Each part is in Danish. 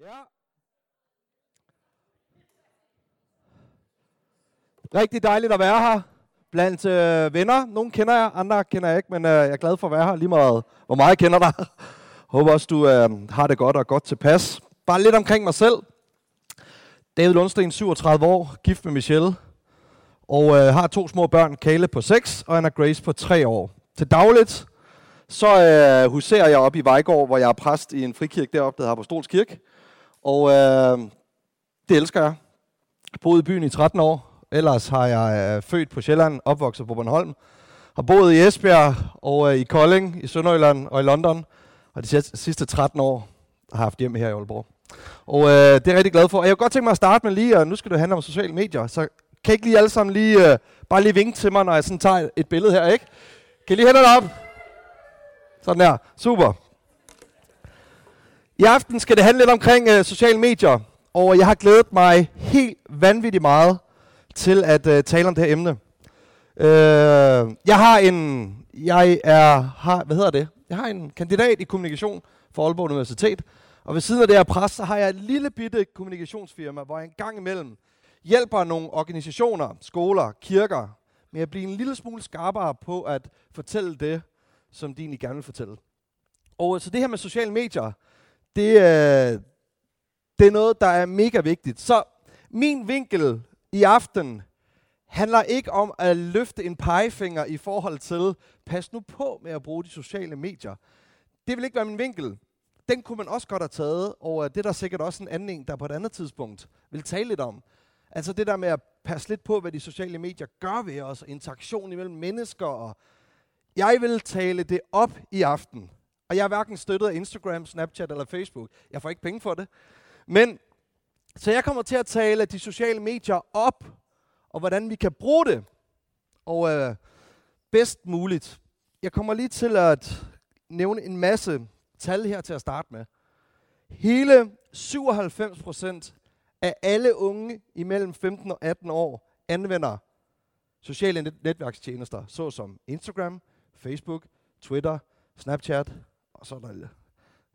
Ja. Rigtig dejligt at være her blandt øh, venner. Nogle kender jeg, andre kender jeg ikke, men øh, jeg er glad for at være her lige meget, hvor meget jeg kender dig. Håber også, du øh, har det godt og godt tilpas. Bare lidt omkring mig selv. David Lundsten, 37 år, gift med Michelle, og øh, har to små børn, Kale på 6 og Anna Grace på 3 år. Til dagligt, så øh, huserer jeg op i Vejgaard, hvor jeg er præst i en frikirke deroppe, der hedder Apostolsk Kirke. Og øh, det elsker jeg. Jeg boet i byen i 13 år. Ellers har jeg øh, født på Sjælland, opvokset på Bornholm. Har boet i Esbjerg og øh, i Kolding, i Sønderjylland og i London. Og de sidste 13 år har jeg haft hjemme her i Aalborg. Og øh, det er jeg rigtig glad for. Og jeg kunne godt tænke mig at starte med lige, og nu skal det handle om sociale medier. Så kan I ikke lige alle sammen lige, øh, bare lige vinke til mig, når jeg sådan tager et billede her, ikke? Kan I lige hænderne op? Sådan der. Super. I aften skal det handle lidt omkring øh, sociale medier, og jeg har glædet mig helt vanvittigt meget til at øh, tale om det her emne. Øh, jeg har en, jeg er, har, hvad hedder det? Jeg har en kandidat i kommunikation for Aalborg Universitet, og ved siden af det her pres, så har jeg et lille bitte kommunikationsfirma, hvor jeg en gang imellem hjælper nogle organisationer, skoler, kirker, med at blive en lille smule skarpere på at fortælle det, som de egentlig gerne vil fortælle. Og øh, så det her med sociale medier, det, øh, det er noget, der er mega vigtigt. Så min vinkel i aften handler ikke om at løfte en pegefinger i forhold til, pas nu på med at bruge de sociale medier. Det vil ikke være min vinkel. Den kunne man også godt have taget, og det er der sikkert også en anden en, der på et andet tidspunkt vil tale lidt om. Altså det der med at passe lidt på, hvad de sociale medier gør ved os, interaktion imellem mennesker. Og jeg vil tale det op i aften. Og jeg er hverken støttet af Instagram, Snapchat eller Facebook. Jeg får ikke penge for det. Men, så jeg kommer til at tale de sociale medier op, og hvordan vi kan bruge det. Og øh, bedst muligt. Jeg kommer lige til at nævne en masse tal her til at starte med. Hele 97 procent af alle unge imellem 15 og 18 år anvender sociale net- netværkstjenester, såsom Instagram, Facebook, Twitter, Snapchat, og så er der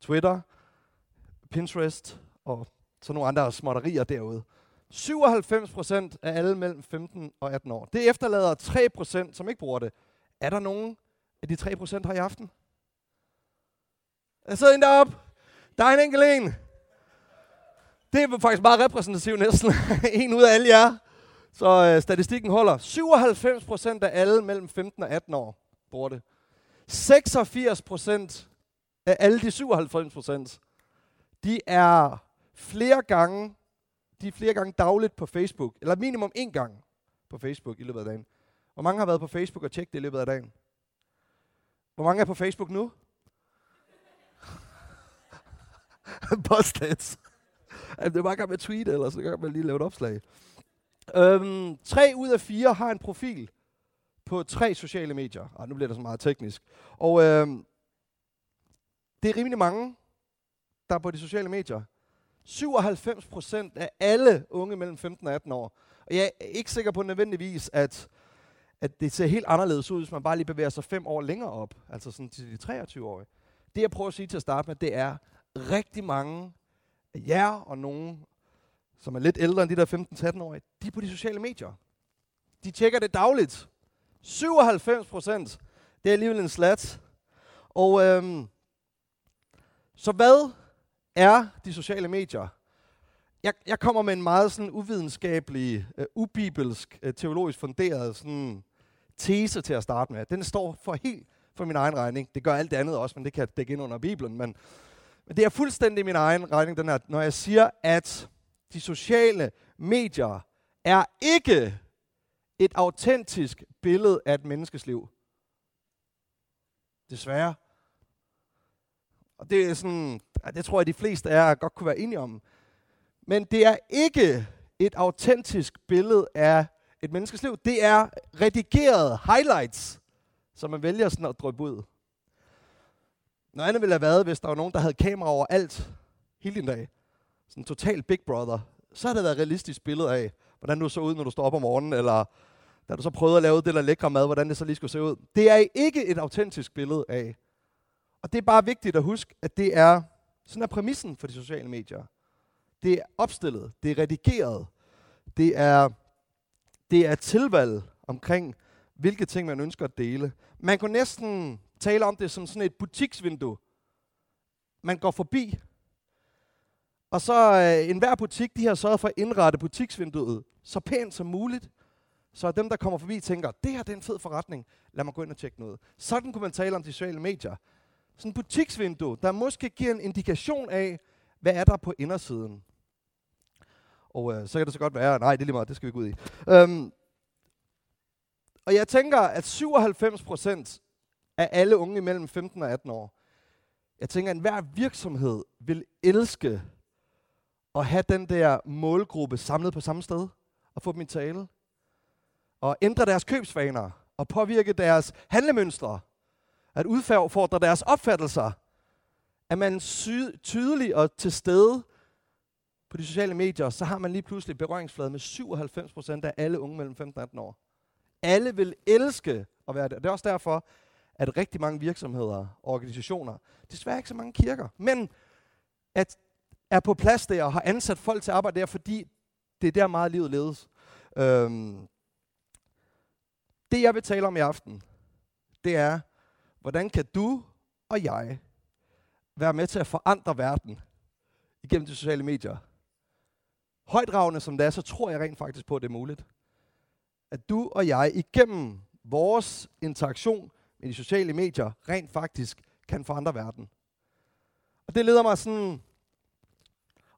Twitter, Pinterest og så nogle andre småtterier derude. 97 procent af alle mellem 15 og 18 år. Det efterlader 3 procent, som ikke bruger det. Er der nogen af de 3 procent her i aften? Der sidder en deroppe. Der er en enkelt en. Det er faktisk meget repræsentativt næsten. en ud af alle jer. Så øh, statistikken holder. 97 procent af alle mellem 15 og 18 år bruger det. 86 procent af alle de 97 procent, de er flere gange, de er flere gange dagligt på Facebook, eller minimum en gang på Facebook i løbet af dagen. Hvor mange har været på Facebook og tjekket det i løbet af dagen? Hvor mange er på Facebook nu? Postats. det er bare gang med at tweete, eller så kan man lige lave et opslag. Øhm, tre ud af fire har en profil på tre sociale medier. Ah, nu bliver det så meget teknisk. Og øhm, det er rimelig mange, der er på de sociale medier. 97 procent af alle unge mellem 15 og 18 år. Og jeg er ikke sikker på nødvendigvis, at, at det ser helt anderledes ud, hvis man bare lige bevæger sig fem år længere op. Altså sådan til de 23 år. Det jeg prøver at sige til at starte med, det er rigtig mange af jer og nogen, som er lidt ældre end de der 15-18-årige, de er på de sociale medier. De tjekker det dagligt. 97 procent. Det er alligevel en slat. Og øhm, så hvad er de sociale medier? Jeg, jeg kommer med en meget sådan uvidenskabelig, øh, ubibelsk, øh, teologisk funderet sådan tese til at starte med. Den står for helt for min egen regning. Det gør alt det andet også, men det kan jeg dække ind under Bibelen. Men, men det er fuldstændig min egen regning, den her, når jeg siger, at de sociale medier er ikke et autentisk billede af et menneskes liv. Desværre. Og det er sådan, det tror jeg, de fleste af jer godt kunne være enige om. Men det er ikke et autentisk billede af et menneskes liv. Det er redigerede highlights, som man vælger sådan at drøbe ud. Noget andet ville have været, hvis der var nogen, der havde kamera over alt hele din dag. Sådan total Big Brother. Så havde det været et realistisk billede af, hvordan du så ud, når du står op om morgenen, eller da du så prøvede at lave det der lækre mad, hvordan det så lige skulle se ud. Det er ikke et autentisk billede af. Og det er bare vigtigt at huske, at det er sådan er præmissen for de sociale medier. Det er opstillet, det er redigeret, det er, det er tilvalg omkring, hvilke ting man ønsker at dele. Man kunne næsten tale om det som sådan et butiksvindue. Man går forbi, og så øh, enhver butik, de har sørget for at indrette butiksvinduet så pænt som muligt, så dem, der kommer forbi, tænker, det her det er en fed forretning, lad mig gå ind og tjekke noget. Sådan kunne man tale om de sociale medier. Sådan en butiksvindue, der måske giver en indikation af, hvad er der på indersiden. Og øh, så kan det så godt være, nej, det er lige meget, det skal vi gå ud i. Øhm, og jeg tænker, at 97% af alle unge imellem 15 og 18 år, jeg tænker, at enhver virksomhed vil elske at have den der målgruppe samlet på samme sted, og få dem i tale, og ændre deres købsvaner, og påvirke deres handlemønstre, at udfordre deres opfattelser, er man sy- tydelig og til stede på de sociale medier, så har man lige pludselig berøringsflade med 97% af alle unge mellem 15 og 18 år. Alle vil elske at være der. Det er også derfor, at rigtig mange virksomheder og organisationer, desværre ikke så mange kirker, men at er på plads der og har ansat folk til at arbejde der, fordi det er der meget livet ledes. Øhm, det jeg vil tale om i aften, det er, hvordan kan du og jeg være med til at forandre verden igennem de sociale medier? Højdragende som det er, så tror jeg rent faktisk på, at det er muligt. At du og jeg igennem vores interaktion med de sociale medier rent faktisk kan forandre verden. Og det leder mig sådan...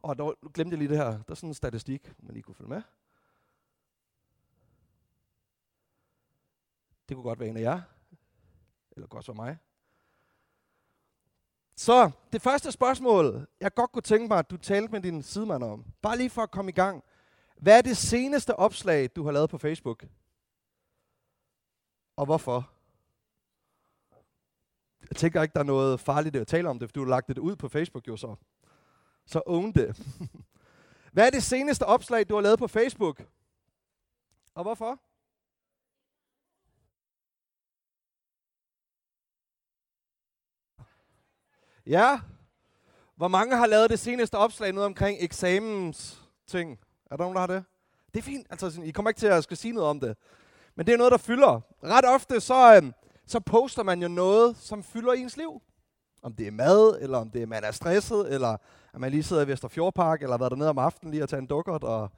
Og nu glemte jeg lige det her. Der er sådan en statistik, man lige kunne følge med. Det kunne godt være en af jer. Eller godt for mig. Så det første spørgsmål, jeg godt kunne tænke mig, at du talte med din sidemand om. Bare lige for at komme i gang. Hvad er det seneste opslag, du har lavet på Facebook? Og hvorfor? Jeg tænker ikke, der er noget farligt at tale om det, for du har lagt det ud på Facebook jo så. Så own det. Hvad er det seneste opslag, du har lavet på Facebook? Og hvorfor? Ja. Hvor mange har lavet det seneste opslag noget omkring eksamens ting? Er der nogen, der har det? Det er fint. Altså, I kommer ikke til at skal sige noget om det. Men det er noget, der fylder. Ret ofte så, øhm, så poster man jo noget, som fylder ens liv. Om det er mad, eller om det er, man er stresset, eller at man lige sidder i Vesterfjordpark, eller har været dernede om aftenen lige at tage en dukkert, og,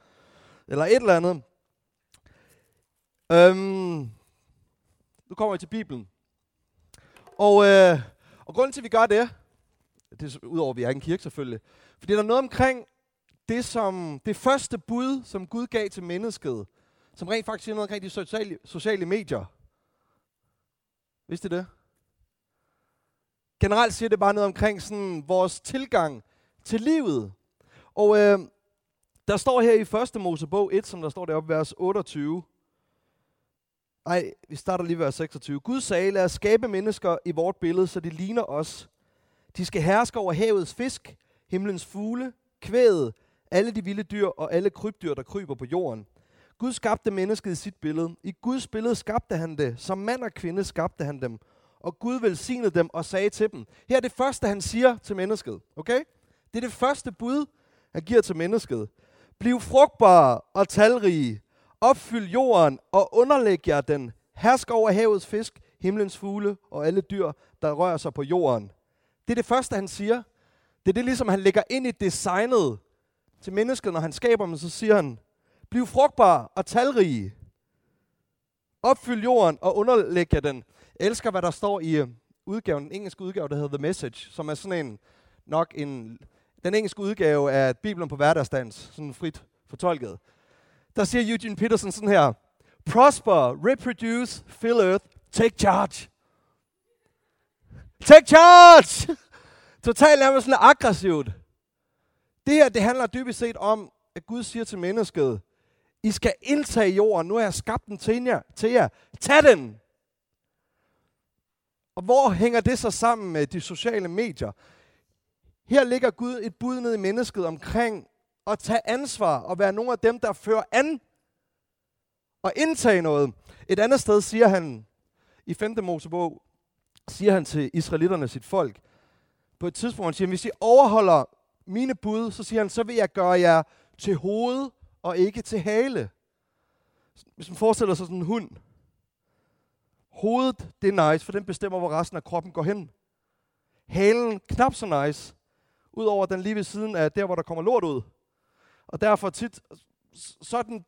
eller et eller andet. Øhm, nu kommer vi til Bibelen. Og, øh, og grunden til, at vi gør det, det er udover, at vi er en kirke selvfølgelig, fordi der er noget omkring det, som, det første bud, som Gud gav til mennesket, som rent faktisk siger noget omkring de sociale, sociale medier. Vidste I det? Generelt siger det bare noget omkring sådan vores tilgang til livet. Og øh, der står her i 1. Mosebog 1, som der står deroppe, vers 28. Nej, vi starter lige vers 26. Gud sagde, lad os skabe mennesker i vort billede, så de ligner os. De skal herske over havets fisk, himlens fugle, kvædet, alle de vilde dyr og alle krybdyr, der kryber på jorden. Gud skabte mennesket i sit billede. I Guds billede skabte han det. Som mand og kvinde skabte han dem. Og Gud velsignede dem og sagde til dem. Her er det første, han siger til mennesket. Okay? Det er det første bud, han giver til mennesket. Bliv frugtbare og talrige. Opfyld jorden og underlæg jer den. Hersk over havets fisk, himlens fugle og alle dyr, der rører sig på jorden. Det er det første, han siger. Det er det, ligesom han lægger ind i designet til mennesket, når han skaber dem, så siger han, Bliv frugtbar og talrige. Opfyld jorden og underlæg jer den. Jeg elsker, hvad der står i øh, udgaven, den engelske udgave, der hedder The Message, som er sådan en, nok en, den engelske udgave af Bibelen på hverdagsdans, sådan frit fortolket. Der siger Eugene Peterson sådan her, Prosper, reproduce, fill earth, take charge. Take charge! Totalt nærmest sådan aggressivt. Det her, det handler dybest set om, at Gud siger til mennesket, i skal indtage jorden. Nu har jeg skabt den til jer. Til jer. Tag den! Og hvor hænger det så sammen med de sociale medier? Her ligger Gud et bud ned i mennesket omkring at tage ansvar og være nogle af dem, der fører an og indtage noget. Et andet sted siger han, i 5. Mosebog, siger han til israelitterne, sit folk, på et tidspunkt, han siger, hvis I overholder mine bud, så siger han, så vil jeg gøre jer til hoved og ikke til hale. Hvis man forestiller sig sådan en hund. Hovedet, det er nice, for den bestemmer, hvor resten af kroppen går hen. Halen, knap så nice, udover den lige ved siden af der, hvor der kommer lort ud. Og derfor tit, så, den,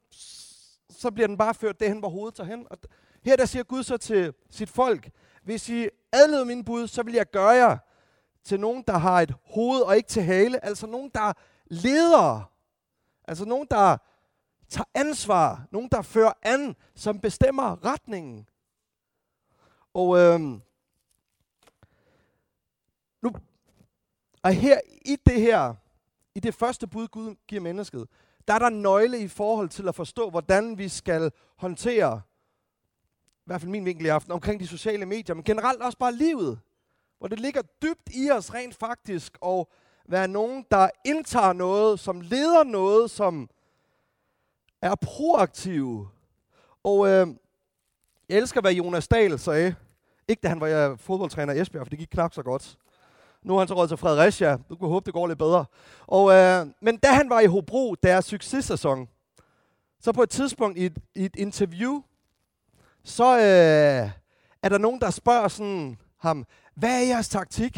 så bliver den bare ført derhen, hvor hovedet tager hen. Og her der siger Gud så til sit folk, hvis I adleder mine bud, så vil jeg gøre jer til nogen, der har et hoved og ikke til hale. Altså nogen, der leder. Altså nogen, der tager ansvar. Nogen, der fører an, som bestemmer retningen. Og øhm, nu, og her i det her, i det første bud, Gud giver mennesket, der er der nøgle i forhold til at forstå, hvordan vi skal håndtere, hvert fald min vinkel i aften, omkring de sociale medier, men generelt også bare livet. Hvor det ligger dybt i os rent faktisk at være nogen, der indtager noget, som leder noget, som er proaktive. Og øh, jeg elsker, hvad Jonas Dahl sagde. Ikke da han var øh, fodboldtræner i Esbjerg, for det gik knap så godt. Nu har han så råd til Fredericia. Du kunne håbe, det går lidt bedre. Og, øh, men da han var i Hobro, deres successæson, så på et tidspunkt i et, i et interview, så øh, er der nogen, der spørger sådan ham, hvad er jeres taktik?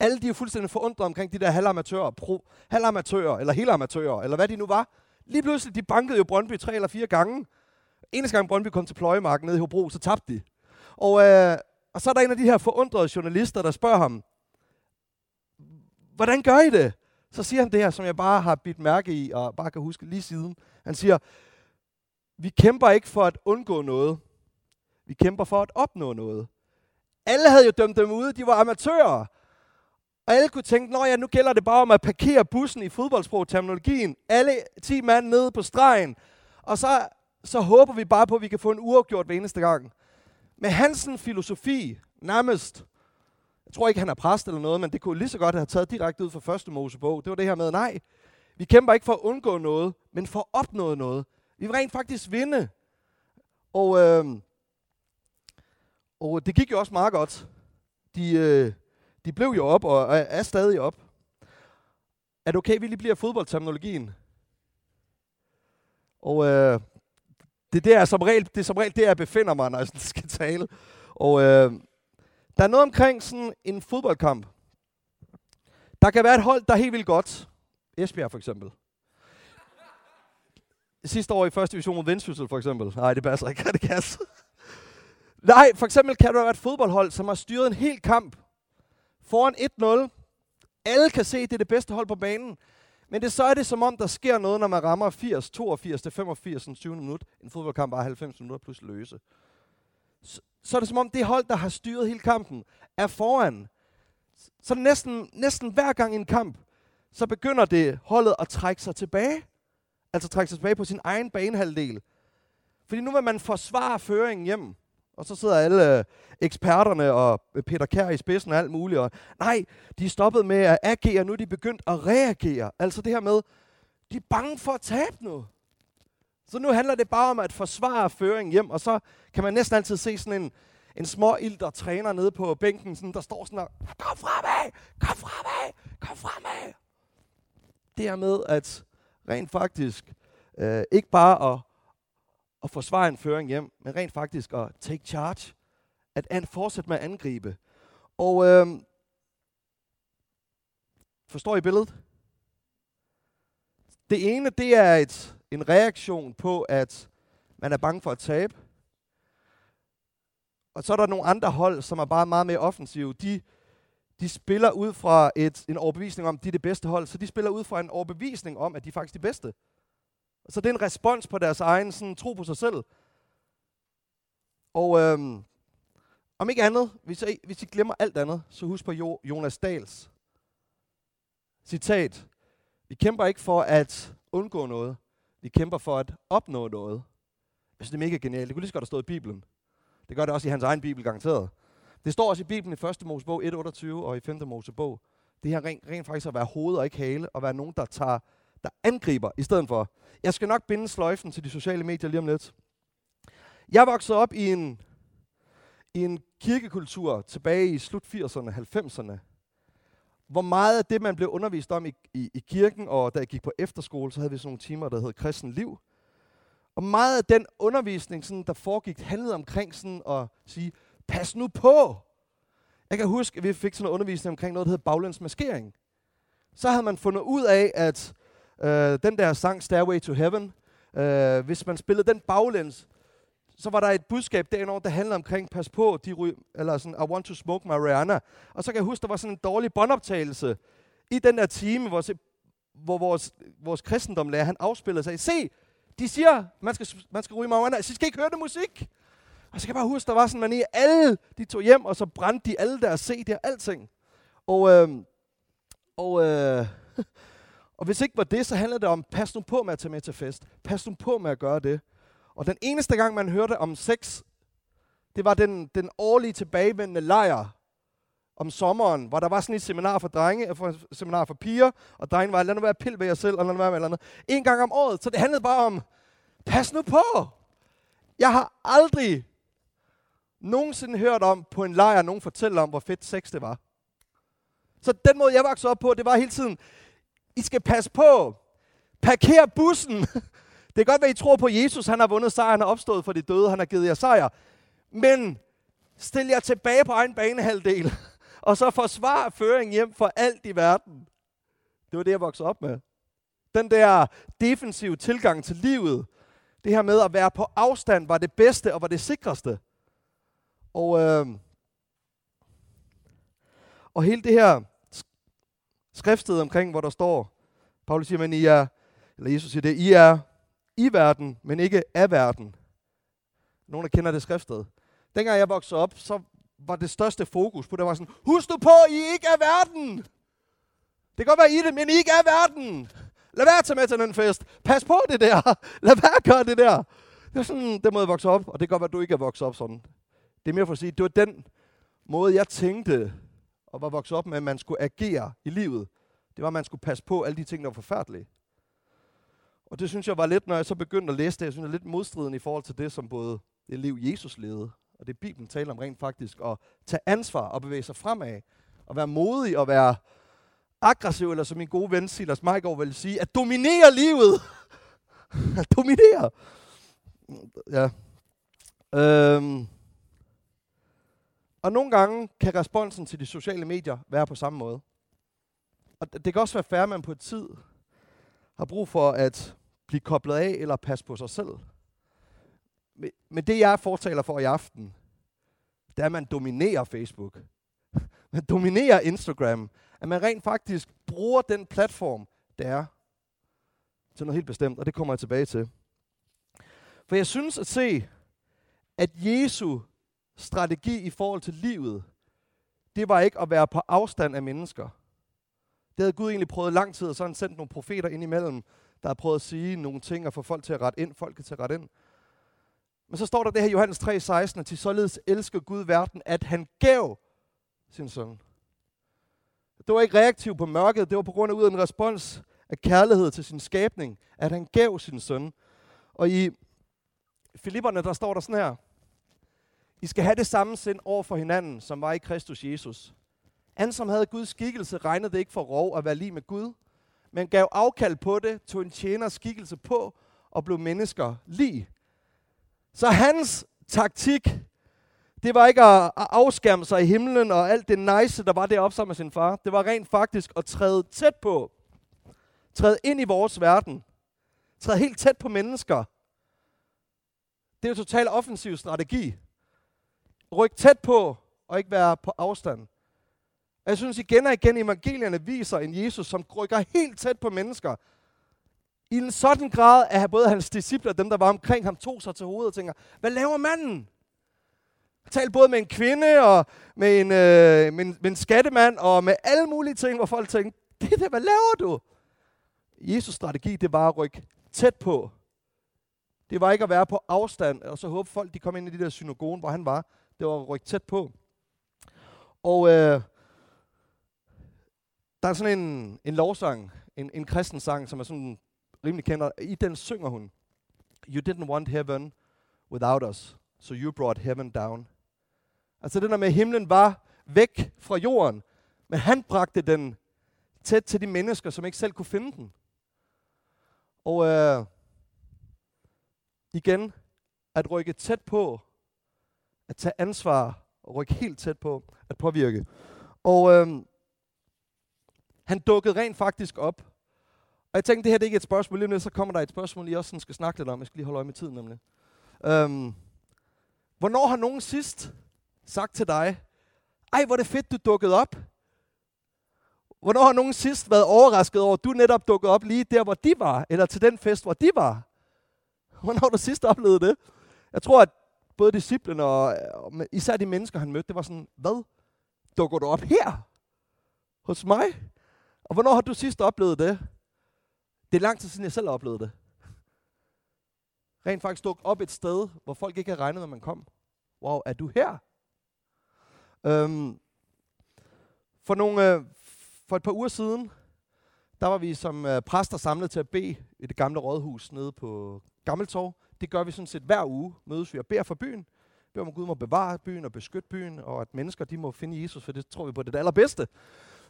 Alle de er fuldstændig forundret omkring de der halvamatører, pro, halvamatører, eller hele amatører, eller hvad de nu var. Lige pludselig, de bankede jo Brøndby tre eller fire gange. Eneste gang Brøndby kom til Pløjemarken nede i Hobro, så tabte de. Og, øh, og så er der en af de her forundrede journalister, der spørger ham, hvordan gør I det? Så siger han det her, som jeg bare har bidt mærke i, og bare kan huske lige siden. Han siger, vi kæmper ikke for at undgå noget. Vi kæmper for at opnå noget. Alle havde jo dømt dem ude, de var amatører. Og alle kunne tænke, at ja, nu gælder det bare om at parkere bussen i fodboldsprog-terminologien. Alle 10 mand nede på stregen. Og så, så håber vi bare på, at vi kan få en uafgjort hver eneste gang. Med Hansen filosofi, nærmest, jeg tror ikke, han er præst eller noget, men det kunne lige så godt have taget direkte ud fra første Mosebog. Det var det her med, nej, vi kæmper ikke for at undgå noget, men for at opnå noget. Vi vil rent faktisk vinde. Og, øh, og det gik jo også meget godt. De, øh, de blev jo op og er, er stadig op. Er det okay, vi lige bliver fodboldterminologien? Og øh, det, der er som regel, det er som regel det, jeg befinder mig, når jeg skal tale. Og øh, der er noget omkring sådan en fodboldkamp. Der kan være et hold, der er helt vildt godt. Esbjerg for eksempel. Sidste år i første division mod Vendsyssel for eksempel. Nej, det passer ikke. Det kan Nej, for eksempel kan der være et fodboldhold, som har styret en hel kamp foran 1-0. Alle kan se, at det er det bedste hold på banen. Men det, så er det som om, der sker noget, når man rammer 80, 82 85, 20 minut. En fodboldkamp bare 90 minutter plus løse. Så, så er det som om, det hold, der har styret hele kampen, er foran. Så næsten, næsten hver gang i en kamp, så begynder det holdet at trække sig tilbage. Altså trække sig tilbage på sin egen banehalvdel. Fordi nu vil man forsvare føringen hjem. Og så sidder alle øh, eksperterne og øh, Peter Kær i spidsen og alt muligt. Og, nej, de er stoppet med at agere, nu er de begyndt at reagere. Altså det her med, de er bange for at tabe nu. Så nu handler det bare om at forsvare føringen hjem, og så kan man næsten altid se sådan en, en små ild, der træner nede på bænken, sådan, der står sådan og, kom fremad, kom fremad, kom fremad. Det her med at rent faktisk, øh, ikke bare at at forsvare en føring hjem, men rent faktisk at take charge. At an, fortsætte med at angribe. Og øh, forstår I billedet? Det ene, det er et, en reaktion på, at man er bange for at tabe. Og så er der nogle andre hold, som er bare meget mere offensive. De, de spiller ud fra et, en overbevisning om, at de er det bedste hold. Så de spiller ud fra en overbevisning om, at de er faktisk de bedste. Så det er en respons på deres egen sådan, tro på sig selv. Og øhm, om ikke andet, hvis I, hvis I glemmer alt andet, så husk på jo, Jonas Dals citat. Vi kæmper ikke for at undgå noget. Vi kæmper for at opnå noget. Jeg synes, det er mega genialt. Det kunne lige så godt have stået i Bibelen. Det gør det også i hans egen Bibel, garanteret. Det står også i Bibelen i 1. Mosebog 1.28 og i 5. Mosebog. Det her rent, rent faktisk at være hoved og ikke hale, og være nogen, der tager der angriber i stedet for. Jeg skal nok binde sløjfen til de sociale medier lige om lidt. Jeg voksede op i en, i en kirkekultur tilbage i slut 80'erne, 90'erne, hvor meget af det, man blev undervist om i, i, i kirken, og da jeg gik på efterskole, så havde vi sådan nogle timer, der hed kristen liv. Og meget af den undervisning, sådan, der foregik, handlede omkring sådan at sige, pas nu på. Jeg kan huske, at vi fik sådan en undervisning omkring noget, der hed baglandsmaskering. Så havde man fundet ud af, at øh, den der sang Stairway to Heaven, øh, hvis man spillede den baglæns, så var der et budskab derinde der handlede omkring, pas på, de ry- eller sådan, I want to smoke Mariana. Og så kan jeg huske, der var sådan en dårlig båndoptagelse i den der time, hvor, hvor vores, vores kristendomlærer, han afspillede sig. Se, de siger, man skal, man skal ryge Mariana. så skal ikke høre det musik. Og så kan jeg bare huske, der var sådan, man i alle, de tog hjem, og så brændte de alle deres CD'er, alting. Og, øh, og, øh, og hvis ikke var det, så handlede det om, pas nu på med at tage med til fest. Pas nu på med at gøre det. Og den eneste gang, man hørte om sex, det var den, den årlige tilbagevendende lejr om sommeren, hvor der var sådan et seminar for drenge, for seminar for piger, og drenge var, lad nu være pil ved jer selv, og lad nu være med eller andet. En gang om året, så det handlede bare om, pas nu på! Jeg har aldrig nogensinde hørt om på en lejr, nogen fortæller om, hvor fedt sex det var. Så den måde, jeg voksede op på, det var hele tiden, i skal passe på. Parker bussen. Det kan godt være, I tror på Jesus. Han har vundet sejr. Han er opstået for de døde. Han har givet jer sejr. Men stil jer tilbage på egen banehalvdel. Og så forsvar føring hjem for alt i verden. Det var det, jeg voksede op med. Den der defensive tilgang til livet. Det her med at være på afstand var det bedste og var det sikreste. Og, øh, og hele det her skriftsted omkring, hvor der står, Paulus siger, men I er, eller Jesus siger det, I er i verden, men ikke af verden. Nogen, der kender det skriftsted. Dengang jeg voksede op, så var det største fokus på, det var sådan, husk du på, I ikke er verden. Det kan godt være I det, men I ikke er verden. Lad være at tage med til den fest. Pas på det der. Lad være at gøre det der. Det er sådan, den måde jeg vokse op, og det kan godt være, at du ikke er vokset op sådan. Det er mere for at sige, det var den måde, jeg tænkte og var vokset op med, at man skulle agere i livet. Det var, at man skulle passe på alle de ting, der var forfærdelige. Og det synes jeg var lidt, når jeg så begyndte at læse det, jeg synes, det er lidt modstridende i forhold til det, som både det liv, Jesus levede, og det Bibelen taler om rent faktisk, at tage ansvar og bevæge sig fremad, og være modig og være aggressiv, eller som min gode ven Silas Majgaard vil sige, at dominere livet. at dominere. Ja. Øhm. Og nogle gange kan responsen til de sociale medier være på samme måde. Og det kan også være færre, at man på et tid har brug for at blive koblet af eller passe på sig selv. Men det, jeg fortaler for i aften, det er, at man dominerer Facebook. Man dominerer Instagram. At man rent faktisk bruger den platform, der er, til noget helt bestemt, og det kommer jeg tilbage til. For jeg synes at se, at Jesu strategi i forhold til livet, det var ikke at være på afstand af mennesker. Det havde Gud egentlig prøvet lang tid, og så han sendt nogle profeter ind imellem, der har prøvet at sige nogle ting og få folk til at rette ind, folket til at rette ind. Men så står der det her i Johannes 3:16, at til således elsker Gud verden, at han gav sin søn. Det var ikke reaktiv på mørket, det var på grund af ud af en respons af kærlighed til sin skabning, at han gav sin søn. Og i Filipperne, der står der sådan her, i skal have det samme sind over for hinanden, som var i Kristus Jesus. Han, som havde Guds skikkelse, regnede det ikke for rov at være lige med Gud, men gav afkald på det, tog en tjeners skikkelse på og blev mennesker lige. Så hans taktik, det var ikke at afskærme sig i himlen og alt det nice, der var deroppe sammen med sin far. Det var rent faktisk at træde tæt på. Træde ind i vores verden. Træde helt tæt på mennesker. Det er jo total offensiv strategi. Ryk tæt på og ikke være på afstand. Og jeg synes igen og igen, evangelierne viser en Jesus, som rykker helt tæt på mennesker. I en sådan grad, at både hans discipler, dem der var omkring ham, tog sig til hovedet og tænker, hvad laver manden? Tal både med en kvinde og med en, øh, med, en, med en skattemand og med alle mulige ting, hvor folk tænkte, det der, hvad laver du? Jesus strategi, det var at rykke tæt på. Det var ikke at være på afstand, og så håbe folk, de kom ind i de der synagogen, hvor han var. Det var at tæt på. Og øh, der er sådan en, en lovsang, en, en kristen sang, som er sådan rimelig kendt. I den synger hun, You didn't want heaven without us, so you brought heaven down. Altså det der med, at himlen var væk fra jorden, men han bragte den tæt til de mennesker, som ikke selv kunne finde den. Og øh, igen, at rykke tæt på, at tage ansvar og rykke helt tæt på, at påvirke. Og øh, han dukkede rent faktisk op. Og jeg tænkte, det her det er ikke et spørgsmål. Lige om så kommer der et spørgsmål, I også sådan skal snakke lidt om. Jeg skal lige holde øje med tiden nemlig. Øhm, hvornår har nogen sidst sagt til dig, ej, hvor er det fedt, du dukkede op. Hvornår har nogen sidst været overrasket over, at du netop dukkede op lige der, hvor de var, eller til den fest, hvor de var? Hvornår har du sidst oplevet det? Jeg tror, at både disciplene og, og især de mennesker, han mødte, det var sådan, hvad? Dukker du op her? Hos mig? Og hvornår har du sidst oplevet det? Det er lang tid siden, jeg selv har oplevet det. Rent faktisk dukke op et sted, hvor folk ikke havde regnet, når man kom. Wow, er du her? Øhm, for, nogle, øh, for et par uger siden, der var vi som øh, præster samlet til at bede i det gamle rådhus nede på Gammeltorv. Det gør vi sådan set hver uge. Mødes vi og beder for byen. Beder om, at Gud må bevare byen og beskytte byen, og at mennesker de må finde Jesus, for det tror vi på det, det allerbedste.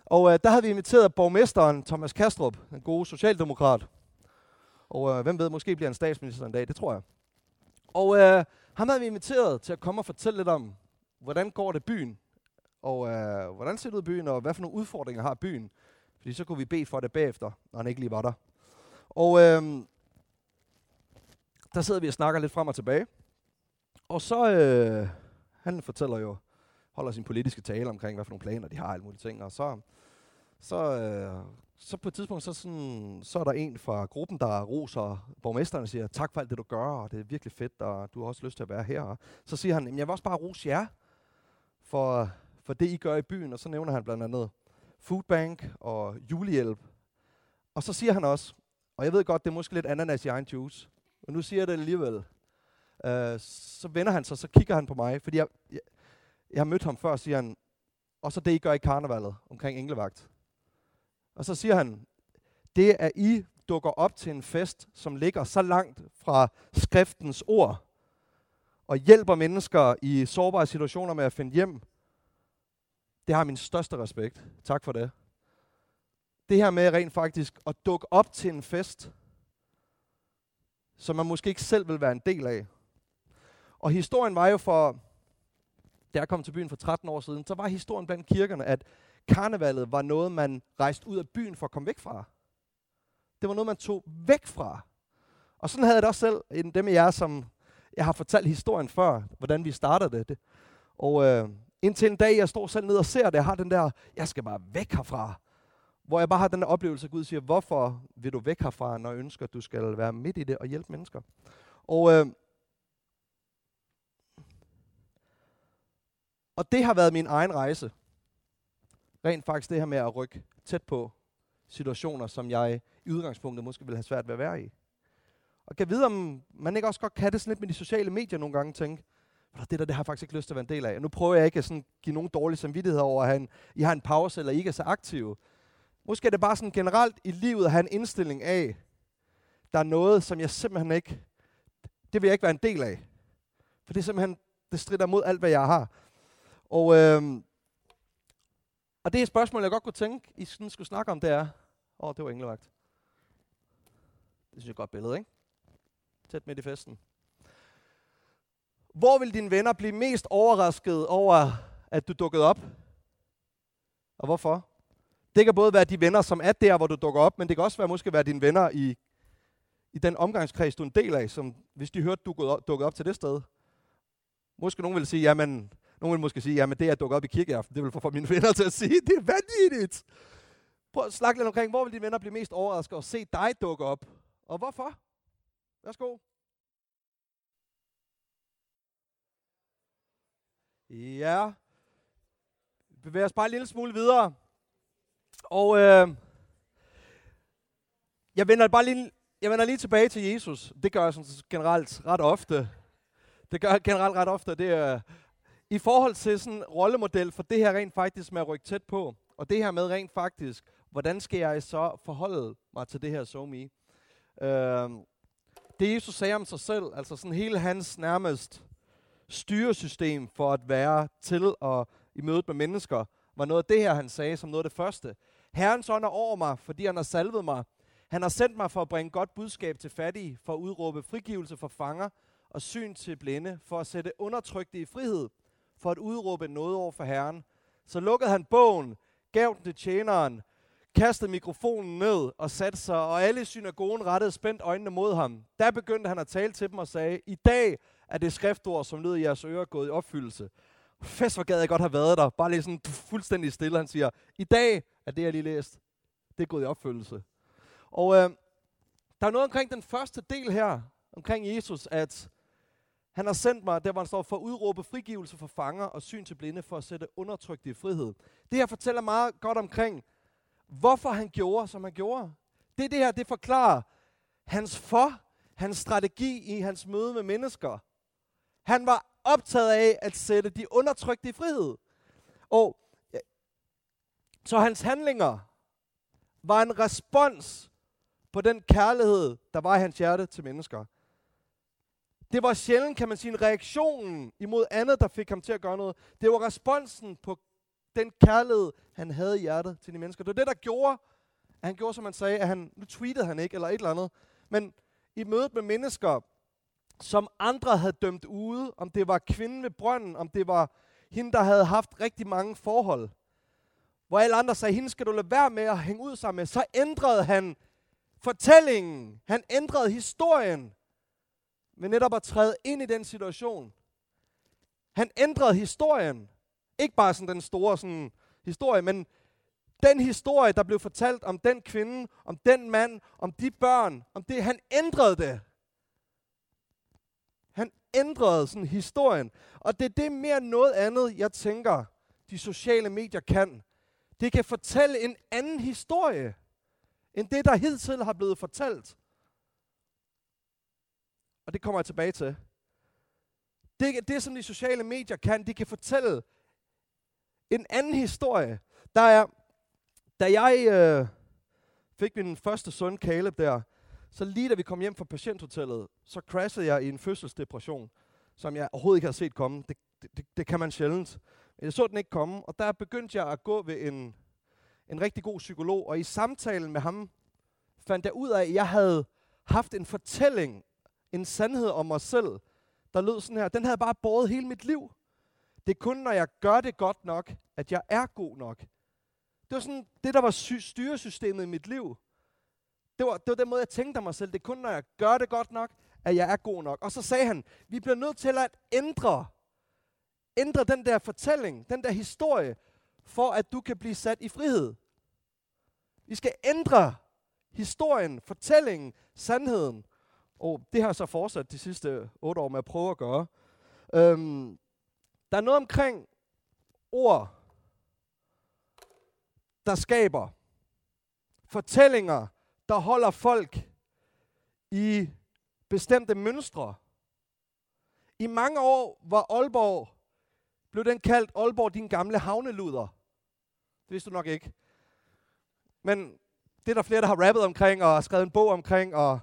Og øh, der havde vi inviteret borgmesteren Thomas Kastrup, en god socialdemokrat. Og øh, hvem ved, måske bliver han statsminister en dag, det tror jeg. Og øh, ham havde vi inviteret til at komme og fortælle lidt om, hvordan går det byen, og øh, hvordan ser det ud i byen, og hvad for nogle udfordringer har byen. Fordi så kunne vi bede for det bagefter, når han ikke lige var der. Og øh, der sidder vi og snakker lidt frem og tilbage. Og så, øh, han fortæller jo, holder sin politiske tale omkring, hvad for nogle planer de har, alle mulige ting. Og så, så, øh, så på et tidspunkt, så, sådan, så er der en fra gruppen, der roser borgmesteren og siger, tak for alt det, du gør, og det er virkelig fedt, og du har også lyst til at være her. Så siger han, jeg vil også bare rose jer for, for det, I gør i byen. Og så nævner han blandt andet Foodbank og julehjælp. Og så siger han også, og jeg ved godt, det er måske lidt ananas i egen juice, men nu siger jeg det alligevel. Uh, så vender han sig, så kigger han på mig, fordi jeg, jeg, jeg har mødt ham før, siger han, og så det, I gør i karnevalet omkring englevagt. Og så siger han, det er I dukker op til en fest, som ligger så langt fra skriftens ord, og hjælper mennesker i sårbare situationer med at finde hjem, det har min største respekt. Tak for det. Det her med rent faktisk at dukke op til en fest, som man måske ikke selv vil være en del af. Og historien var jo for, da jeg kom til byen for 13 år siden, så var historien blandt kirkerne, at karnevalet var noget, man rejste ud af byen for at komme væk fra. Det var noget, man tog væk fra. Og sådan havde jeg det også selv, dem af jer, som jeg har fortalt historien før, hvordan vi startede det. Og øh, indtil en dag, jeg står selv ned og ser det, jeg har den der, jeg skal bare væk herfra. Hvor jeg bare har den der oplevelse, at Gud siger, hvorfor vil du væk herfra, når jeg ønsker, at du skal være midt i det og hjælpe mennesker. Og, øh, og det har været min egen rejse. Rent faktisk det her med at rykke tæt på situationer, som jeg i udgangspunktet måske vil have svært ved at være i. Og kan vide, om man ikke også godt kan det sådan lidt med de sociale medier nogle gange, tænke, det der, det har jeg faktisk ikke lyst til at være en del af. Og nu prøver jeg ikke at sådan give nogen dårlig samvittighed over, at han, I har en pause, eller I ikke er så aktive. Måske er det bare sådan generelt i livet at have en indstilling af, der er noget, som jeg simpelthen ikke, det vil jeg ikke være en del af. For det er simpelthen, det strider mod alt, hvad jeg har. Og, øh, og det er et spørgsmål, jeg godt kunne tænke, I sådan skulle snakke om, det er, åh, oh, det var englevagt. Det synes jeg er et godt billede, ikke? Tæt midt i festen. Hvor vil dine venner blive mest overrasket over, at du dukkede op? Og hvorfor? Det kan både være de venner, som er der, hvor du dukker op, men det kan også være måske være dine venner i, i den omgangskreds, du er en del af, som hvis de hørte, du dukkede op til det sted. Måske nogen vil sige, jamen, nogen vil måske sige, jamen det at dukke op i kirkeaften, det vil få mine venner til at sige, det er vanvittigt. Prøv at snakke lidt omkring, hvor vil dine venner blive mest overrasket og se dig dukke op? Og hvorfor? Værsgo. Ja. Bevæg os bare en lille smule videre. Og øh, jeg vender bare lige, jeg vender lige tilbage til Jesus. Det gør jeg sådan generelt ret ofte. Det gør jeg generelt ret ofte. Det er, I forhold til sådan en rollemodel for det her rent faktisk med at rykke tæt på, og det her med rent faktisk, hvordan skal jeg så forholde mig til det her som i? Øh, det Jesus sagde om sig selv, altså sådan hele hans nærmest styresystem for at være til og i mødet med mennesker, var noget af det her, han sagde som noget af det første. Herrens ånd er over mig, fordi han har salvet mig. Han har sendt mig for at bringe godt budskab til fattige, for at udråbe frigivelse for fanger og syn til blinde, for at sætte undertrykte i frihed, for at udråbe noget over for Herren. Så lukkede han bogen, gav den til tjeneren, kastede mikrofonen ned og satte sig, og alle i synagogen rettede spændt øjnene mod ham. Der begyndte han at tale til dem og sagde, i dag er det skriftord, som lød i jeres ører, gået i opfyldelse. Fest, hvor gad jeg godt have været der. Bare lige sådan fuldstændig stille. Han siger, i dag er det, jeg lige læst. Det er gået i opfyldelse. Og øh, der er noget omkring den første del her, omkring Jesus, at han har sendt mig, der hvor han står for at udråbe frigivelse for fanger og syn til blinde for at sætte undertrykte i frihed. Det her fortæller meget godt omkring, hvorfor han gjorde, som han gjorde. Det det her, det forklarer hans for, hans strategi i hans møde med mennesker. Han var optaget af at sætte de undertrykte i frihed. Og så hans handlinger var en respons på den kærlighed, der var i hans hjerte til mennesker. Det var sjældent, kan man sige, en reaktionen imod andet, der fik ham til at gøre noget. Det var responsen på den kærlighed, han havde i hjertet til de mennesker. Det var det, der gjorde, at han gjorde, som man sagde, at han, nu tweetede han ikke, eller et eller andet, men i mødet med mennesker, som andre havde dømt ude, om det var kvinden ved brønden, om det var hende, der havde haft rigtig mange forhold, hvor alle andre sagde, hende skal du lade være med at hænge ud sammen med, så ændrede han fortællingen, han ændrede historien, ved netop at træde ind i den situation. Han ændrede historien. Ikke bare sådan den store sådan, historie, men den historie, der blev fortalt om den kvinde, om den mand, om de børn, om det, han ændrede det. Ændrede sådan historien. Og det er det mere end noget andet, jeg tænker, de sociale medier kan. Det kan fortælle en anden historie, end det, der hidtil har blevet fortalt. Og det kommer jeg tilbage til. Det, det som de sociale medier kan, de kan fortælle en anden historie. Der er, da jeg øh, fik min første søn, Caleb, der, så lige da vi kom hjem fra patienthotellet, så crashede jeg i en fødselsdepression, som jeg overhovedet ikke havde set komme. Det, det, det kan man sjældent. Men jeg så den ikke komme, og der begyndte jeg at gå ved en, en rigtig god psykolog, og i samtalen med ham fandt jeg ud af, at jeg havde haft en fortælling, en sandhed om mig selv, der lød sådan her. Den havde bare båret hele mit liv. Det er kun, når jeg gør det godt nok, at jeg er god nok. Det var sådan det, der var styresystemet i mit liv. Det var, det var den måde, jeg tænkte mig selv. Det er kun, når jeg gør det godt nok, at jeg er god nok. Og så sagde han, vi bliver nødt til at ændre, ændre den der fortælling, den der historie, for at du kan blive sat i frihed. Vi skal ændre historien, fortællingen, sandheden. Og det har så fortsat de sidste otte år med at prøve at gøre. Øhm, der er noget omkring ord, der skaber fortællinger, der holder folk i bestemte mønstre. I mange år var Aalborg, blev den kaldt Aalborg din gamle havneluder. Det vidste du nok ikke. Men det er der flere, der har rappet omkring og skrevet en bog omkring. Og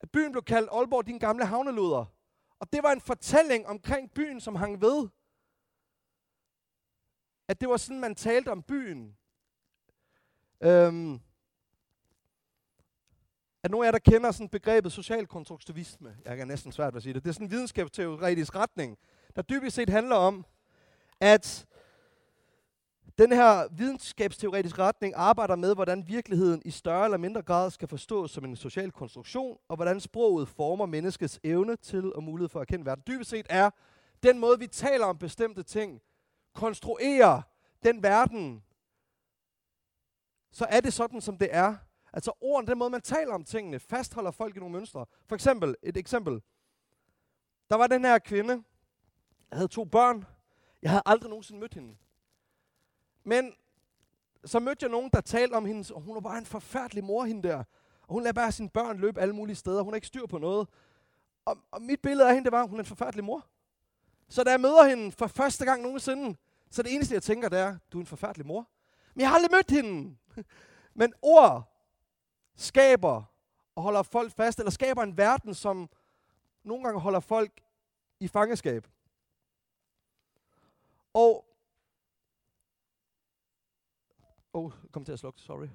at byen blev kaldt Aalborg din gamle havneluder. Og det var en fortælling omkring byen, som hang ved. At det var sådan, man talte om byen. Øhm, er nogle af jer, der kender sådan begrebet social konstruktivisme? Jeg kan næsten svært ved at sige det. Det er sådan en videnskabsteoretisk retning, der dybest set handler om, at den her videnskabsteoretiske retning arbejder med, hvordan virkeligheden i større eller mindre grad skal forstås som en social konstruktion, og hvordan sproget former menneskets evne til og mulighed for at kende verden. Dybest set er den måde, vi taler om bestemte ting, konstruerer den verden, så er det sådan, som det er. Altså ordene, den måde, man taler om tingene, fastholder folk i nogle mønstre. For eksempel, et eksempel. Der var den her kvinde, jeg havde to børn. Jeg havde aldrig nogensinde mødt hende. Men så mødte jeg nogen, der talte om hende, og hun var bare en forfærdelig mor, hende der. Og hun lader bare sine børn løbe alle mulige steder. Hun har ikke styr på noget. Og, og mit billede af hende, det var, at hun er en forfærdelig mor. Så da jeg møder hende for første gang nogensinde, så det eneste, jeg tænker, det er, du er en forfærdelig mor. Men jeg har aldrig mødt hende. Men ord skaber og holder folk fast, eller skaber en verden, som nogle gange holder folk i fangeskab. Og oh, kom til at slukke, sorry.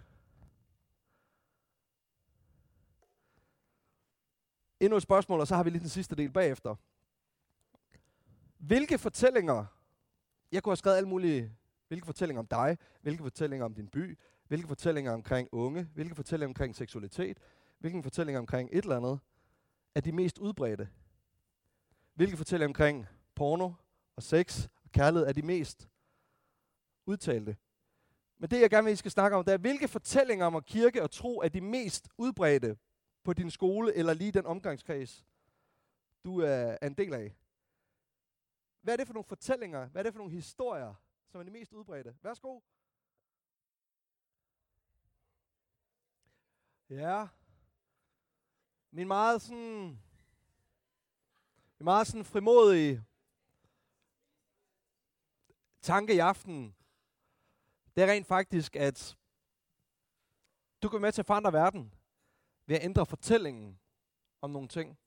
Endnu et spørgsmål, og så har vi lige den sidste del bagefter. Hvilke fortællinger, jeg kunne have skrevet alle mulige, hvilke fortællinger om dig, hvilke fortællinger om din by, hvilke fortællinger omkring unge, hvilke fortællinger omkring seksualitet, hvilke fortællinger omkring et eller andet, er de mest udbredte? Hvilke fortællinger omkring porno og sex og kærlighed er de mest udtalte? Men det, jeg gerne vil, I skal snakke om, det er, hvilke fortællinger om kirke og tro er de mest udbredte på din skole eller lige den omgangskreds, du er en del af? Hvad er det for nogle fortællinger? Hvad er det for nogle historier, som er de mest udbredte? Værsgo. Ja. Min meget sådan... Min meget sådan frimodige tanke i aften, det er rent faktisk, at du kan være med til at forandre verden ved at ændre fortællingen om nogle ting.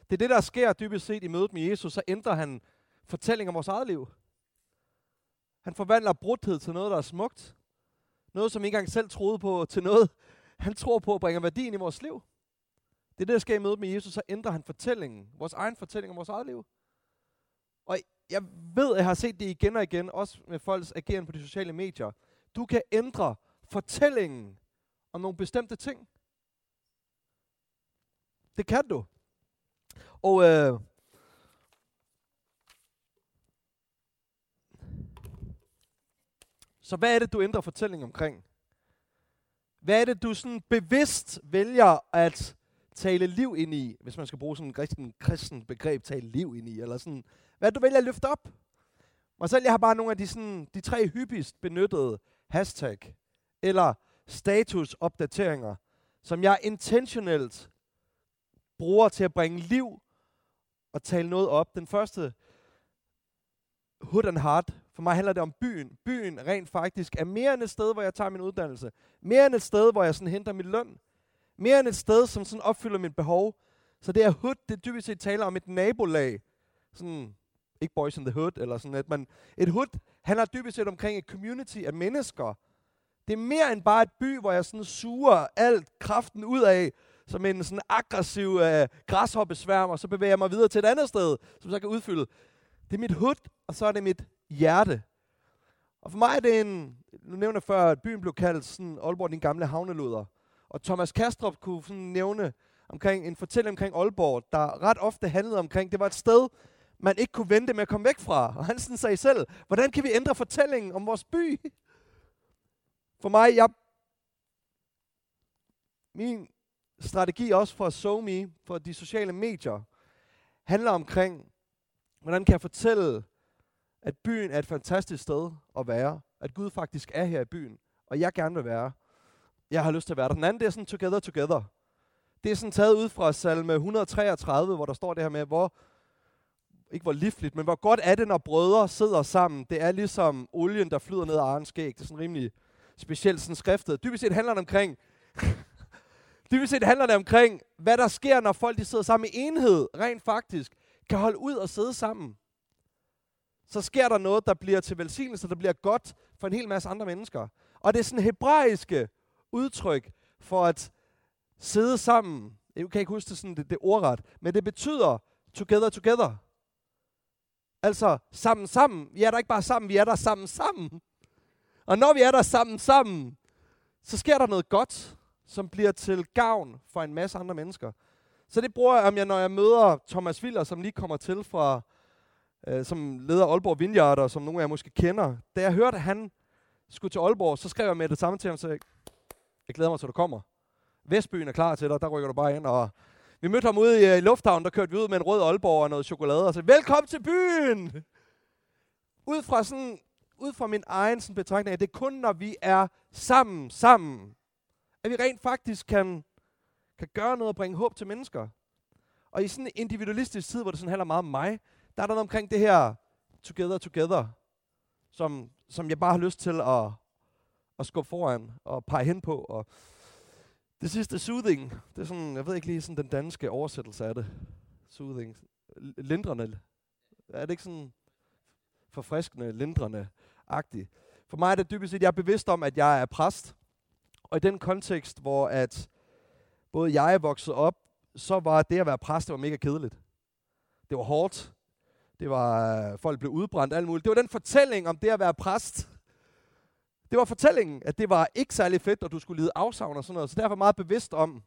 Det er det, der sker dybest set i mødet med Jesus, så ændrer han fortællingen om vores eget liv. Han forvandler brudhed til noget, der er smukt. Noget, som ikke engang selv troede på, til noget, han tror på at bringe værdien i vores liv. Det er det, der sker i mødet med Jesus, så ændrer han fortællingen, vores egen fortælling om vores eget liv. Og jeg ved, at jeg har set det igen og igen, også med folks ageren på de sociale medier. Du kan ændre fortællingen om nogle bestemte ting. Det kan du. Og øh, så hvad er det, du ændrer fortællingen omkring? Hvad er det, du sådan bevidst vælger at tale liv ind i, hvis man skal bruge sådan en kristen, kristen begreb, tale liv ind i, eller sådan, hvad du vælger at løfte op. Mig selv, jeg har bare nogle af de, sådan, de tre hyppigst benyttede hashtag, eller statusopdateringer, som jeg intentionelt bruger til at bringe liv og tale noget op. Den første, Hood and Heart, for mig handler det om byen. Byen rent faktisk er mere end et sted, hvor jeg tager min uddannelse. Mere end et sted, hvor jeg sådan henter min løn. Mere end et sted, som sådan opfylder mit behov. Så det er hood, det dybest set taler om et nabolag. Sådan, ikke boys in the hood, eller sådan et, men et hood handler dybest set omkring et community af mennesker. Det er mere end bare et by, hvor jeg sådan suger alt kraften ud af, som en sådan aggressiv øh, græshoppesværm, og så bevæger jeg mig videre til et andet sted, som så kan udfylde. Det er mit hood, og så er det mit hjerte. Og for mig er det en, nu nævner jeg før, at byen blev kaldt sådan Aalborg, din gamle havneluder. Og Thomas Kastrup kunne sådan nævne omkring en fortælling omkring Aalborg, der ret ofte handlede omkring, det var et sted, man ikke kunne vente med at komme væk fra. Og han sådan sagde selv, hvordan kan vi ændre fortællingen om vores by? For mig, jeg, min strategi også for SoMe, for de sociale medier, handler omkring, hvordan kan jeg fortælle, at byen er et fantastisk sted at være. At Gud faktisk er her i byen, og jeg gerne vil være. Jeg har lyst til at være der. Den anden, det er sådan together, together. Det er sådan taget ud fra salme 133, hvor der står det her med, hvor, ikke hvor livligt, men hvor godt er det, når brødre sidder sammen. Det er ligesom olien, der flyder ned af Arens skæg. Det er sådan rimelig specielt sådan skriftet. Dybest set handler det omkring, dybest set handler det omkring, hvad der sker, når folk de sidder sammen i enhed, rent faktisk, kan holde ud og sidde sammen. Så sker der noget, der bliver til velsignelse, der bliver godt for en hel masse andre mennesker. Og det er sådan hebraiske udtryk for at sidde sammen. Jeg kan ikke huske det, sådan, det, det ordret, men det betyder together, together. Altså sammen, sammen. Vi er der ikke bare sammen, vi er der sammen, sammen. Og når vi er der sammen, sammen, så sker der noget godt, som bliver til gavn for en masse andre mennesker. Så det bruger jeg, om jeg, når jeg møder Thomas Willer, som lige kommer til fra, øh, som leder Aalborg Vineyard, som nogle af jer måske kender. Da jeg hørte, at han skulle til Aalborg, så skrev jeg med det samme til ham, så jeg, jeg glæder mig til, du kommer. Vestbyen er klar til dig, der rykker du bare ind. Og vi mødte ham ude i, øh, i lufthavnen, der kørte vi ud med en rød Aalborg og noget chokolade, og så velkommen til byen! Ud fra, sådan, ud fra min egen sådan, betragtning, at det er kun, når vi er sammen, sammen, at vi rent faktisk kan, kan gøre noget og bringe håb til mennesker. Og i sådan en individualistisk tid, hvor det sådan handler meget om mig, der er der noget omkring det her together, together, som, som jeg bare har lyst til at, at skubbe foran og pege hen på. Og det sidste, soothing, det er sådan, jeg ved ikke lige sådan den danske oversættelse af det. Soothing. Lindrende. Er det ikke sådan forfriskende, lindrende agtigt? For mig er det dybest set, jeg er bevidst om, at jeg er præst. Og i den kontekst, hvor at både jeg er vokset op, så var det at være præst, det var mega kedeligt. Det var hårdt. Det var, øh, folk blev udbrændt, alt muligt. Det var den fortælling om det at være præst. Det var fortællingen, at det var ikke særlig fedt, og du skulle lide afsavn og sådan noget. Så derfor meget bevidst om,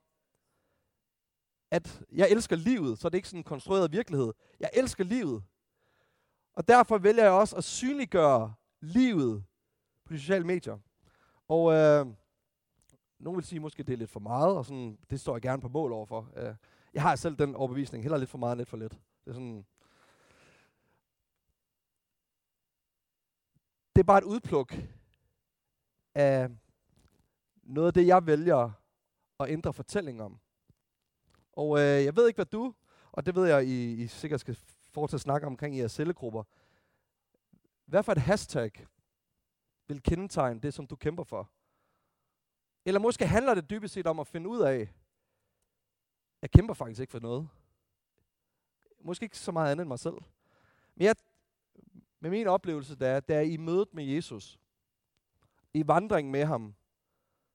at jeg elsker livet, så det er ikke sådan en konstrueret virkelighed. Jeg elsker livet. Og derfor vælger jeg også at synliggøre livet på de sociale medier. Og øh, nogen vil sige, måske det er lidt for meget, og sådan, det står jeg gerne på mål overfor. Øh, jeg har selv den overbevisning, heller lidt for meget, lidt for lidt. Det er sådan, er bare et udpluk af noget af det, jeg vælger at ændre fortælling om. Og øh, jeg ved ikke, hvad du, og det ved jeg, I, I sikkert skal fortsætte at snakke omkring i jeres cellegrupper. Hvad for et hashtag vil kendetegne det, som du kæmper for? Eller måske handler det dybest set om at finde ud af, jeg kæmper faktisk ikke for noget. Måske ikke så meget andet end mig selv. Men jeg, men min oplevelse, der er, der er i mødet med Jesus, i vandring med ham,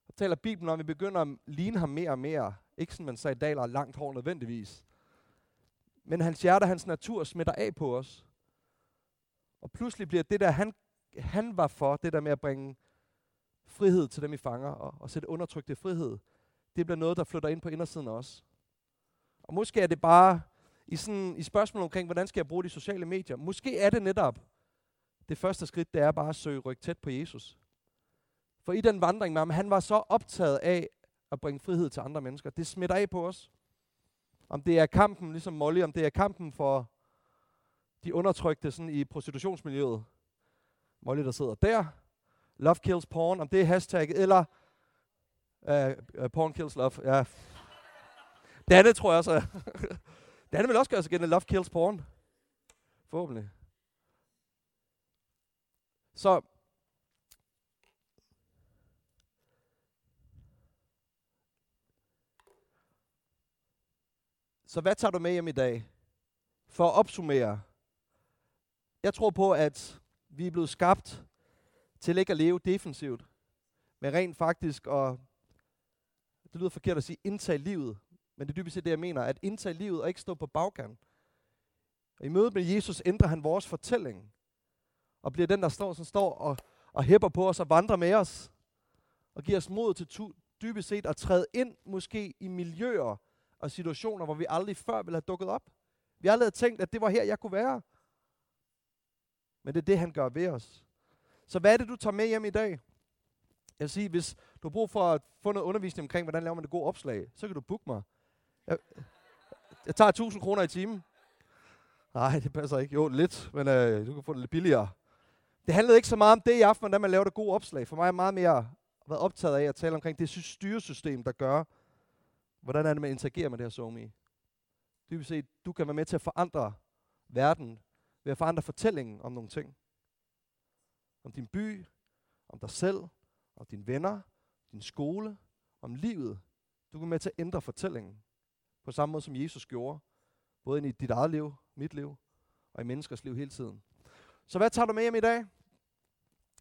så taler Bibelen om, at vi begynder at ligne ham mere og mere. Ikke sådan, man sagde, daler langt hår nødvendigvis. Men hans hjerte, hans natur smitter af på os. Og pludselig bliver det der, han, han var for, det der med at bringe frihed til dem, i fanger, og, og sætte undertrykte frihed, det bliver noget, der flytter ind på indersiden af os. Og måske er det bare i, sådan, i spørgsmål omkring, hvordan skal jeg bruge de sociale medier. Måske er det netop det første skridt, det er bare at søge ryk tæt på Jesus. For i den vandring med ham, han var så optaget af at bringe frihed til andre mennesker. Det smitter af på os. Om det er kampen, ligesom Molly, om det er kampen for de undertrykte sådan i prostitutionsmiljøet. Molly, der sidder der. Love kills porn, om det er hashtag, eller uh, uh, porn kills love. Ja. Det andet tror jeg også. det andet vil også gøre sig igen, love kills porn. Forhåbentlig. Så Så hvad tager du med hjem i dag? For at opsummere. Jeg tror på, at vi er blevet skabt til ikke at leve defensivt, men rent faktisk at, det lyder forkert at sige, indtage livet. Men det er dybest set det, jeg mener, at indtage livet og ikke stå på bagkant. Og I mødet med Jesus ændrer han vores fortælling, og bliver den, der står, som står og, og hæpper på os og vandrer med os, og giver os mod til tu, dybest set at træde ind måske i miljøer, og situationer, hvor vi aldrig før ville have dukket op. Vi har aldrig tænkt, at det var her, jeg kunne være. Men det er det, han gør ved os. Så hvad er det, du tager med hjem i dag? Jeg vil sige, hvis du har brug for at få noget undervisning omkring, hvordan laver man det gode opslag, så kan du booke mig. Jeg, jeg tager 1000 kroner i timen. Nej, det passer ikke. Jo, lidt, men øh, du kan få det lidt billigere. Det handlede ikke så meget om det i aften, hvordan man laver det gode opslag. For mig er meget mere været optaget af at tale omkring det styresystem, der gør, Hvordan er det, man interagerer med det her somi. Dybest set, du kan være med til at forandre verden ved at forandre fortællingen om nogle ting. Om din by, om dig selv, om dine venner, din skole, om livet. Du kan være med til at ændre fortællingen. På samme måde som Jesus gjorde. Både i dit eget liv, mit liv, og i menneskers liv hele tiden. Så hvad tager du med hjem i dag?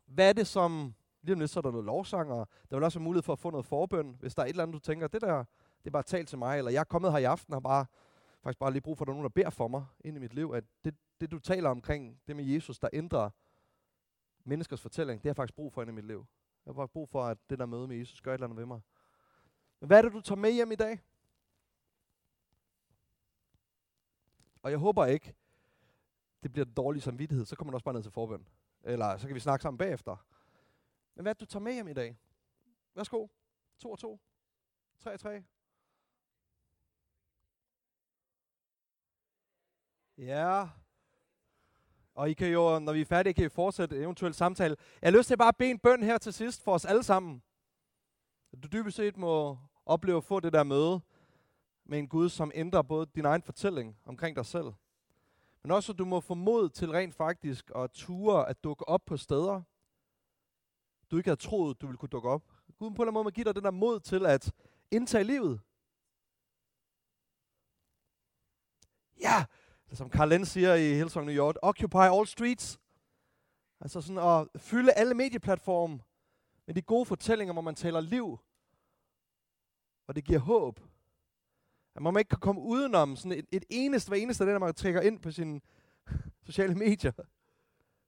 Hvad er det, som... Lige om lidt, så er der noget lovsang, og der vil også være mulighed for at få noget forbøn. Hvis der er et eller andet, du tænker, det der, det er bare talt til mig, eller jeg er kommet her i aften og har bare, faktisk bare lige brug for, at der er nogen, der beder for mig ind i mit liv, at det, det du taler omkring, det med Jesus, der ændrer menneskers fortælling, det har jeg faktisk brug for ind i mit liv. Jeg har faktisk brug for, at det der møde med Jesus gør et eller andet ved mig. Men hvad er det, du tager med hjem i dag? Og jeg håber ikke, det bliver dårlig samvittighed, så kommer du også bare ned til forbøn. Eller så kan vi snakke sammen bagefter. Men hvad er det, du tager med hjem i dag? Værsgo. 2 og 2. 3-3. Ja. Og I kan jo, når vi er færdige, kan I fortsætte eventuelt samtale. Jeg har lyst til bare at bede en bøn her til sidst for os alle sammen. Du dybest set må opleve at få det der møde med en Gud, som ændrer både din egen fortælling omkring dig selv. Men også, at du må få mod til rent faktisk at ture at dukke op på steder, du ikke havde troet, du ville kunne dukke op. Gud på en eller anden måde må give dig den der mod til at indtage livet. Ja, som Carl Lenz siger i Hillsong New York, occupy all streets. Altså sådan at fylde alle medieplatforme med de gode fortællinger, hvor man taler liv, og det giver håb. At man ikke kan komme udenom sådan et, et eneste, hver eneste af det, der man trækker ind på sine sociale medier.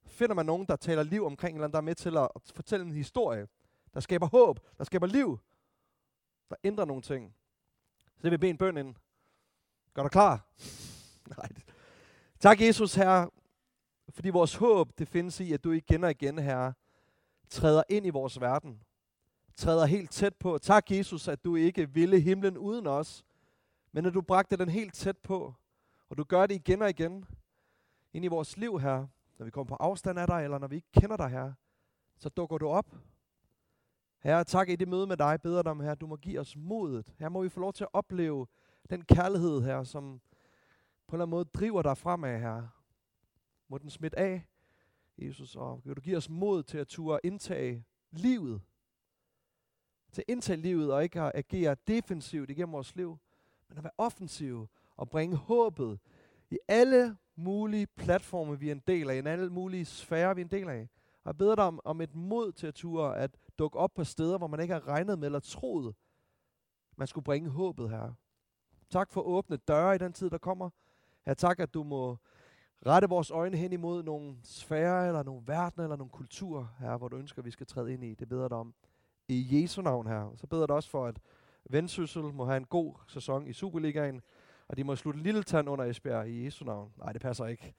Finder man nogen, der taler liv omkring, eller der er med til at fortælle en historie, der skaber håb, der skaber liv, der ændrer nogle ting. Så det vil bede en bøn ind. Gør dig klar? Nej. Tak, Jesus, Herre, fordi vores håb, det findes i, at du igen og igen, Herre, træder ind i vores verden. Træder helt tæt på. Tak, Jesus, at du ikke ville himlen uden os, men når du bragte den helt tæt på. Og du gør det igen og igen ind i vores liv, her, når vi kommer på afstand af dig, eller når vi ikke kender dig, her, så dukker du op. Herre, tak i det møde med dig, beder dig om, her, du må give os modet. Her må vi få lov til at opleve den kærlighed her, som på en eller anden måde driver dig fremad her. Må den smitte af, Jesus, og vil du give os mod til at turde indtage livet. Til at indtage livet og ikke at agere defensivt igennem vores liv, men at være offensiv og bringe håbet i alle mulige platforme, vi er en del af, i alle mulige sfære, vi er en del af. Og jeg beder dig om, om et mod til at ture at dukke op på steder, hvor man ikke har regnet med eller troet, man skulle bringe håbet her. Tak for åbne døre i den tid, der kommer. Ja, tak, at du må rette vores øjne hen imod nogle sfære, eller nogle verdener, eller nogle kulturer, her, hvor du ønsker, at vi skal træde ind i. Det beder dig om. I Jesu navn her. Så beder dig også for, at Vendsyssel må have en god sæson i Superligaen, og de må slutte lille tand under Esbjerg i Jesu navn. Nej, det passer ikke.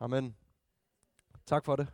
Amen. Tak for det.